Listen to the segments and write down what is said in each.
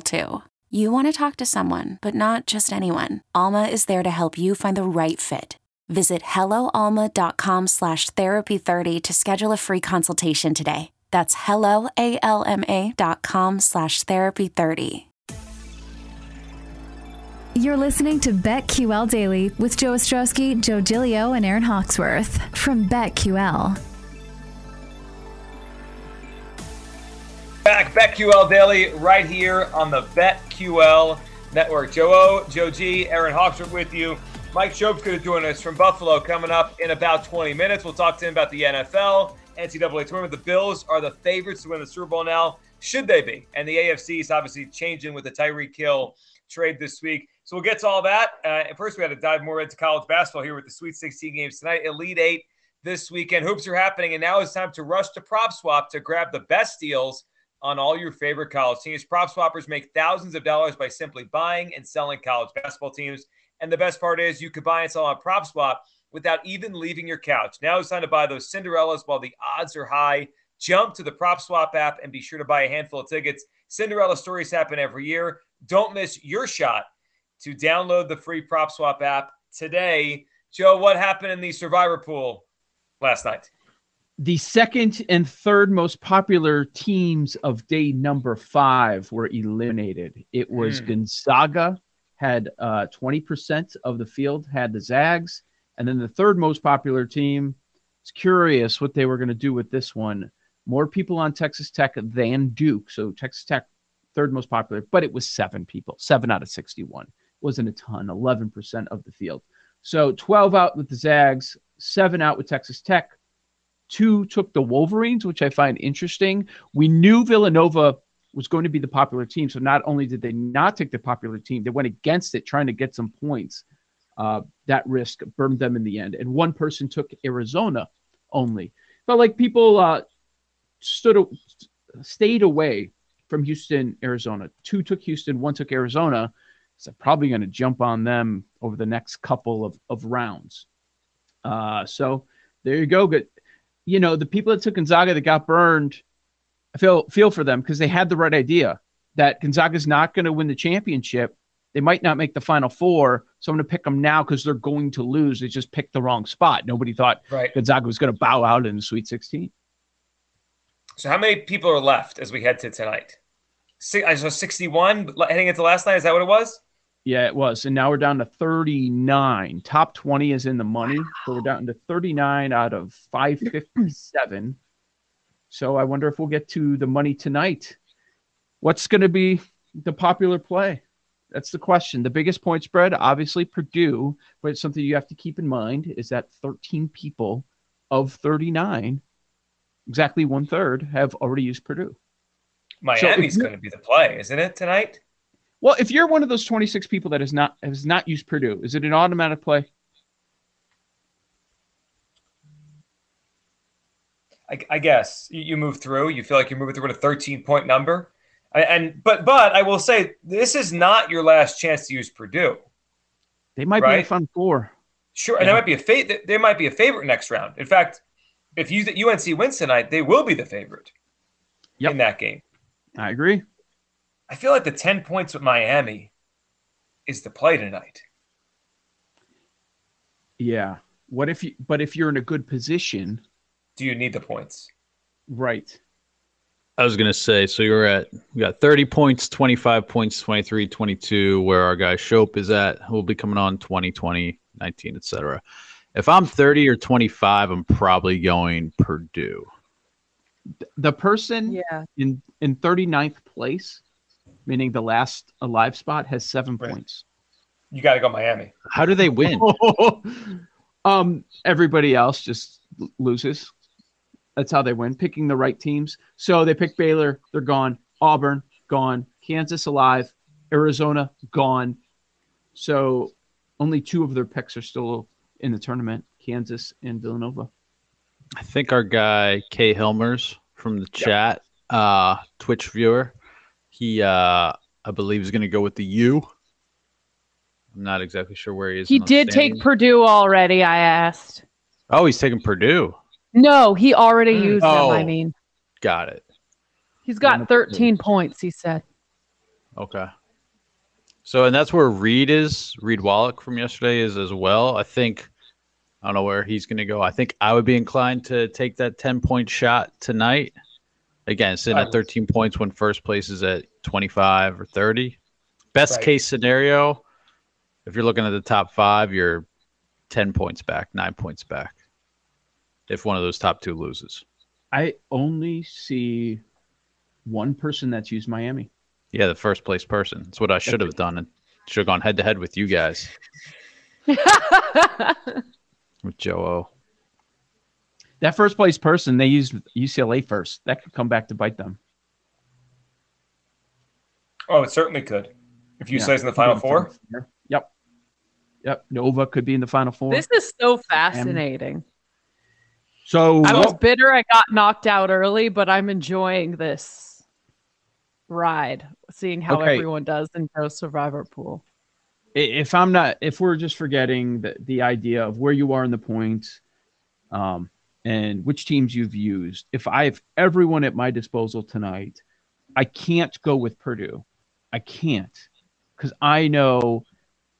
too. You want to talk to someone, but not just anyone. Alma is there to help you find the right fit. Visit helloalma.com slash therapy30 to schedule a free consultation today. That's helloalma.com slash therapy30. You're listening to BetQL Daily with Joe Ostrowski, Joe Giglio, and Aaron Hawksworth from BetQL. BetQL Daily, right here on the BetQL Network. Joe O, Joe G, Aaron Hawksworth with you. Mike Schopp's going to join us from Buffalo coming up in about 20 minutes. We'll talk to him about the NFL, NCAA tournament. The Bills are the favorites to win the Super Bowl now. Should they be? And the AFC is obviously changing with the Tyreek Hill trade this week. So we'll get to all that. Uh, first, we had to dive more into college basketball here with the Sweet 16 games tonight. Elite Eight this weekend. Hoops are happening, and now it's time to rush to Prop Swap to grab the best deals on all your favorite college teams. Prop swappers make thousands of dollars by simply buying and selling college basketball teams. And the best part is you could buy and sell on Prop Swap without even leaving your couch. Now it's time to buy those Cinderellas while the odds are high. Jump to the Prop Swap app and be sure to buy a handful of tickets. Cinderella stories happen every year. Don't miss your shot to download the free Prop Swap app today. Joe, what happened in the Survivor pool last night? The second and third most popular teams of day number five were eliminated. It was mm. Gonzaga had uh, 20% of the field had the Zags, and then the third most popular team. It's curious what they were going to do with this one. More people on Texas Tech than Duke, so Texas Tech third most popular, but it was seven people, seven out of 61. It wasn't a ton, 11% of the field. So 12 out with the Zags, seven out with Texas Tech two took the Wolverines, which I find interesting. We knew Villanova was going to be the popular team. So not only did they not take the popular team, they went against it, trying to get some points. Uh, that risk burned them in the end. And one person took Arizona only. But like people uh, stood, stayed away from Houston, Arizona. Two took Houston, one took Arizona. So probably going to jump on them over the next couple of, of rounds. Uh, so there you go. Good you know, the people that took Gonzaga that got burned, I feel feel for them because they had the right idea that Gonzaga's not going to win the championship. They might not make the final four, so I'm going to pick them now because they're going to lose. They just picked the wrong spot. Nobody thought right. Gonzaga was going to bow out in the Sweet 16. So, how many people are left as we head to tonight? I saw 61 heading into last night. Is that what it was? Yeah, it was. And now we're down to 39. Top 20 is in the money. So we're down to 39 out of 557. So I wonder if we'll get to the money tonight. What's going to be the popular play? That's the question. The biggest point spread, obviously Purdue, but it's something you have to keep in mind is that 13 people of 39, exactly one third, have already used Purdue. Miami's so going to be the play, isn't it, tonight? Well, if you're one of those 26 people that has not has not used Purdue, is it an automatic play? I, I guess you move through. You feel like you're moving through with a 13 point number, and but but I will say this is not your last chance to use Purdue. They might right? be a fun four. Sure, yeah. and they might be a fa- they might be a favorite next round. In fact, if you UNC wins tonight, they will be the favorite yep. in that game. I agree. I feel like the 10 points with Miami is the play tonight. Yeah. What if you but if you're in a good position, do you need the points? Right. I was gonna say, so you're at we got 30 points, 25 points, 23, 22, where our guy Schopp is at. who will be coming on 20, 20, 19, etc. If I'm 30 or 25, I'm probably going Purdue. The person Yeah. in in 39th place, meaning the last alive spot, has seven Right. points. You got to go Miami. How do they win? um, everybody else just loses. That's how they win, picking the right teams. So they pick Baylor, they're gone. Auburn, gone. Kansas alive. Arizona, gone. So only two of their picks are still in the tournament Kansas and Villanova. I think our guy Kay Hilmers from the chat, uh, Twitch viewer, he uh, I believe is going to go with the U. I'm not exactly sure where he is. He did take. Purdue already, I asked. Oh, he's taking Purdue. No, he already Mm. used them, I Oh. mean. Got it. He's got 13 points, he said. Okay. So, and that's where Reed is. Reed Wallach from yesterday is as well. I think, I don't know where he's going to go. I think I would be inclined to take that 10 point shot tonight. Again, sitting Right. at 13 points when first place is at 25 or 30. Best Right. case scenario, if you're looking at the top five, you're 10 points back, nine points back. If one of those top two loses. I only see one person that's used Miami. Yeah, the first place person. That's what I should have done. And should have gone head to head with you guys, with Joe O. That first place person, they used UCLA first. That could come back to bite them. Oh, it certainly could. If UCLA's Yeah. in the Final Four. Yep. Yep. Nova could be in the Final Four. This is so fascinating. so I was what- bitter I got knocked out early, but I'm enjoying this ride, seeing how Okay. everyone does in Joe's Survivor Pool. if I'm not, if we're just forgetting the, the idea of where you are in the points, um, and which teams you've used, if I have everyone at my disposal tonight, I can't go with Purdue. I can't because I know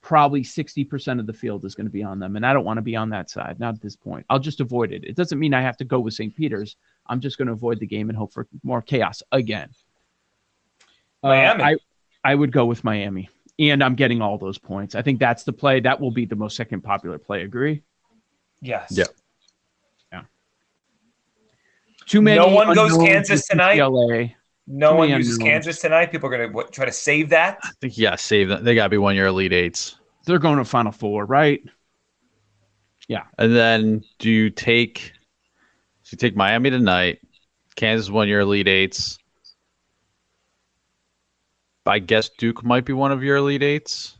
probably 60% of the field is going to be on them, and I don't want to be on that side. Not at this point. I'll just avoid it. It doesn't mean I have to go with St. Peter's. I'm just going to avoid the game and hope for more chaos again. Uh, Miami. I, I would go with Miami, and I'm getting all those points. I think that's the play. That will be the most second popular play. Agree? Yes. Yeah. Too many. No one goes Kansas tonight? UCLA. No Too one many uses unknowns. Kansas tonight. People are going to what, try to save that. I think yeah, save that. They got to be one year elite eights. They're going to Final Four, right? Yeah. And then do you take? So you take Miami tonight, Kansas one year elite eights. I guess Duke might be one of your elite eights,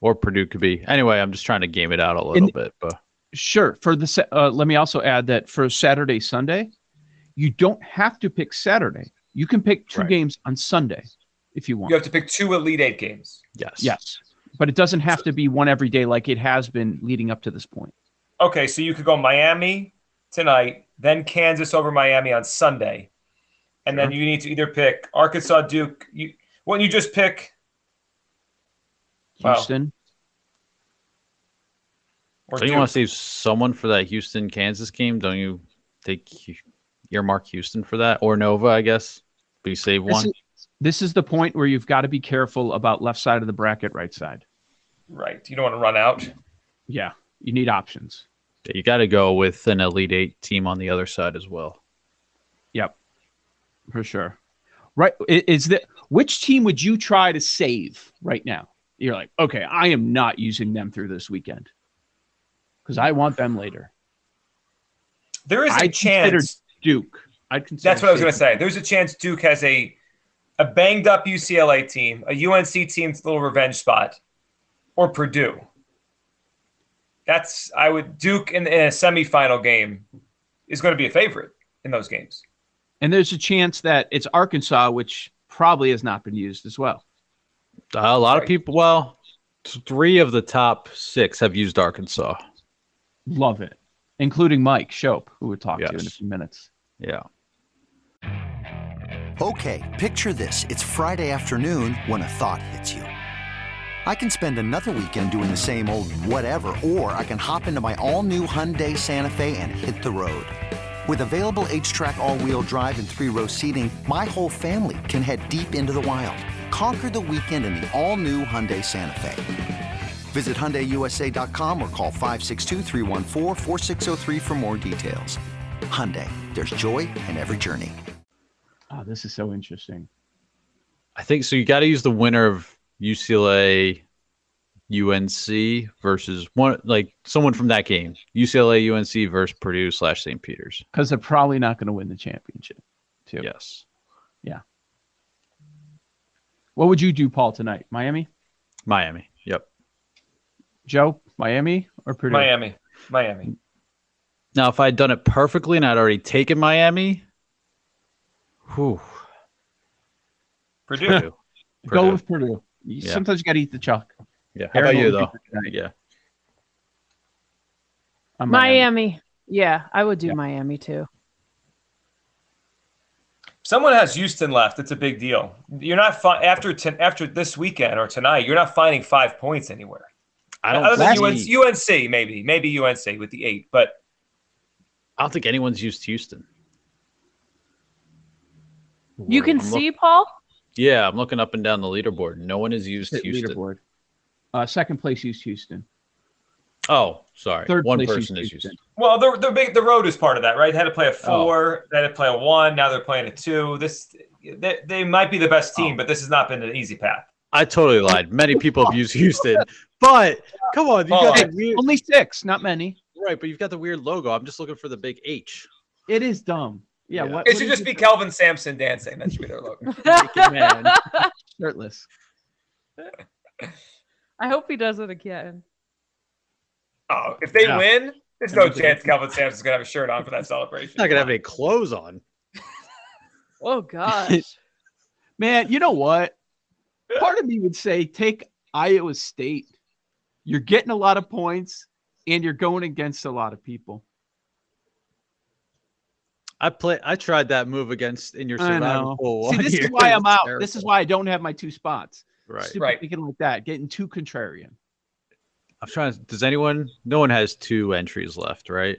or Purdue could be. Anyway, I'm just trying to game it out a little In- bit, but Sure. For the uh, let me also add that for Saturday, Sunday, you don't have to pick Saturday. You can pick two Right. games on Sunday if you want. You have to pick two Elite Eight games. yes, Yes, but it doesn't have to be one every day like it has been leading up to this point. Okay, so you could go Miami tonight, then Kansas over Miami on Sunday, and then you need to either pick Arkansas, Duke. You wouldn't you just pick Wow. Houston. or So you want to save someone for that Houston Kansas game? Don't you take Hu- earmark Houston for that or Nova? I guess. But you save This one. is, this is the point where you've got to be careful about left side of the bracket, right side. right? You don't want to run out. Yeah, you need options. You got to go with an elite eight team on the other side as well. Yep, for sure. Right? Is that which team would you try to save right now? You're like, okay, I am not using them through this weekend because I want them later. There is a I consider chance. Duke. I'd consider. That's what I was going to say. There's a chance Duke has a a banged up UCLA team, a UNC team's little revenge spot, or Purdue. That's I would Duke in, in a semifinal game is going to be a favorite in those games. And there's a chance that it's Arkansas, which probably has not been used as well. Uh, a lot Right. of people. Well, three of the top six have used Arkansas. Love it, including Mike Schopp, who we'll talk to in a few minutes. Yeah. Okay, picture this. It's Friday afternoon when a thought hits you. I can spend another weekend doing the same old whatever, or I can hop into my all new Hyundai Santa Fe and hit the road. With available H-Track all-wheel drive and three-row seating, my whole family can head deep into the wild. Conquer the weekend in the all-new Hyundai Santa Fe. Visit HyundaiUSA.com or call 562 for more details. Hyundai, there's joy in every journey. Oh, this is so interesting. I think so. You got to use the winner of UCLA UNC versus one like someone from that game. UCLA UNC versus Purdue slash St. Peter's. Because they're probably not going to win the championship, too. Yes. Yeah. What would you do, Paul, tonight? Miami? Miami. Yep. Joe, Miami or Purdue? Miami. Miami. Now, if I'd done it perfectly and I'd already taken Miami, whew, Purdue. Purdue. Go with Purdue. You- Yeah. Sometimes you got to eat the chalk. Yeah. How Aaron, about you though? do? Yeah. I'm Miami. Yeah, I would do Yeah. Miami too. Someone has Houston left. It's a big deal. You're not fi- after ten, after this weekend or tonight. You're not finding five points anywhere. I don't Other than UNC, UNC, maybe, maybe UNC with the eight, but I don't think anyone's used Houston. You can I'm look- see Paul. yeah, I'm looking up and down the leaderboard. No one has used Hit Houston. leaderboard. Uh, second place used Houston. Oh, sorry. Third One place person used is used. Houston. well, the the big the road is part of that, right? They had to play a Oh. four, they had to play a one. Now they're playing a two. This they, they might be the best team, Oh. but this has not been an easy path. I totally lied. Many people have used Houston, but come on, you Hold got on. the oh, weird, Only six, not many. right? But you've got the weird logo. I'm just looking for the big H. It is dumb. Yeah. Yeah. What, It what should just be Kelvin Sampson dancing. That should be their logo. Naked man. Shirtless. I hope he does it again. Oh, if they Yeah. win, there's no chance Kelvin Sampson's gonna have a shirt on for that celebration. He's not gonna have any clothes on. Oh gosh. Man, you know what? Part of me would say take Iowa State. You're getting a lot of points and you're going against a lot of people. I play. I tried that move against in your I survival know. pool. See, this is why I'm was out. This is why I don't have my two spots. Right. Stupid Right. thinking like that, getting too contrarian. I'm trying. to- Does anyone? No one has two entries left, right?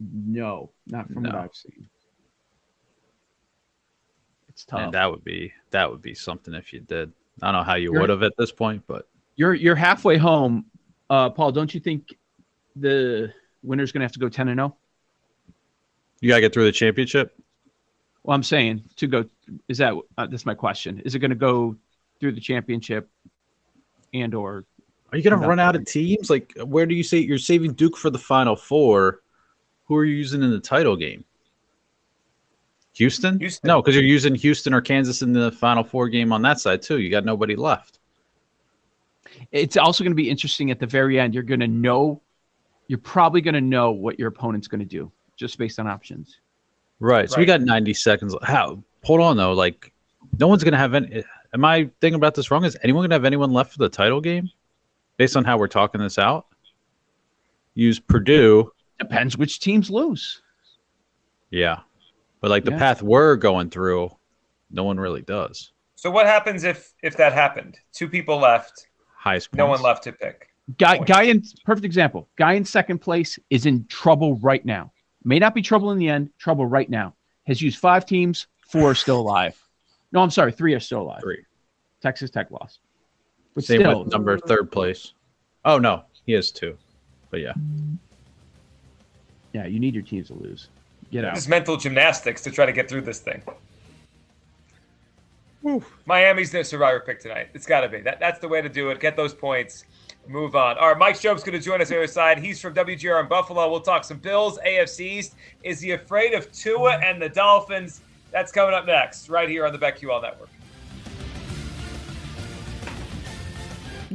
No, not from what I've seen. It's tough. And that would be that would be something if you did. I don't know how you would have at this point, but You're you're halfway home, uh, Paul. Don't you think the winner's going to have to go ten and zero? you gotta get through the championship. Well, I'm saying to go. Is that uh, that's my question? Is it going to go through the championship and or Are you gonna run out of teams? Like, where do you say you're saving Duke for the Final Four? Who are you using in the title game? Houston? Houston. No, because you're using Houston or Kansas in the Final Four game on that side too. You got nobody left. it's also going to be interesting at the very end. You're going to know, you're probably going to know what your opponent's going to do just based on options. Right. So we got 90 seconds. How? Hold on though. Like, no one's gonna have any. Am I thinking about this wrong? Is anyone gonna have anyone left for the title game? Based on how we're talking this out, use Purdue. Depends which teams lose. Yeah, but like the Yeah. path we're going through, no one really does. So what happens if if that happened? Two people left, Highest. Points. no one left to pick. Guy, Point. guy in perfect example. Guy in second place is in trouble right now. May not be trouble in the end. Trouble right now. Has used five teams. Four are still alive. No, I'm sorry. Three are still alive. Three. Texas Tech lost. But Same still, with number third place. Oh no, he has two. But yeah, yeah, you need your teams to lose. Get out. This mental gymnastics to try to get through this thing. Miami's the survivor pick tonight. It's got to be. That, that's the way to do it. Get those points. Move on. All right, Mike Schopp's going to join us on the other side. He's from WGR in Buffalo. We'll talk some Bills, AFC East. Is he afraid of Tua and the Dolphins? That's coming up next, right here on the BetQL Network.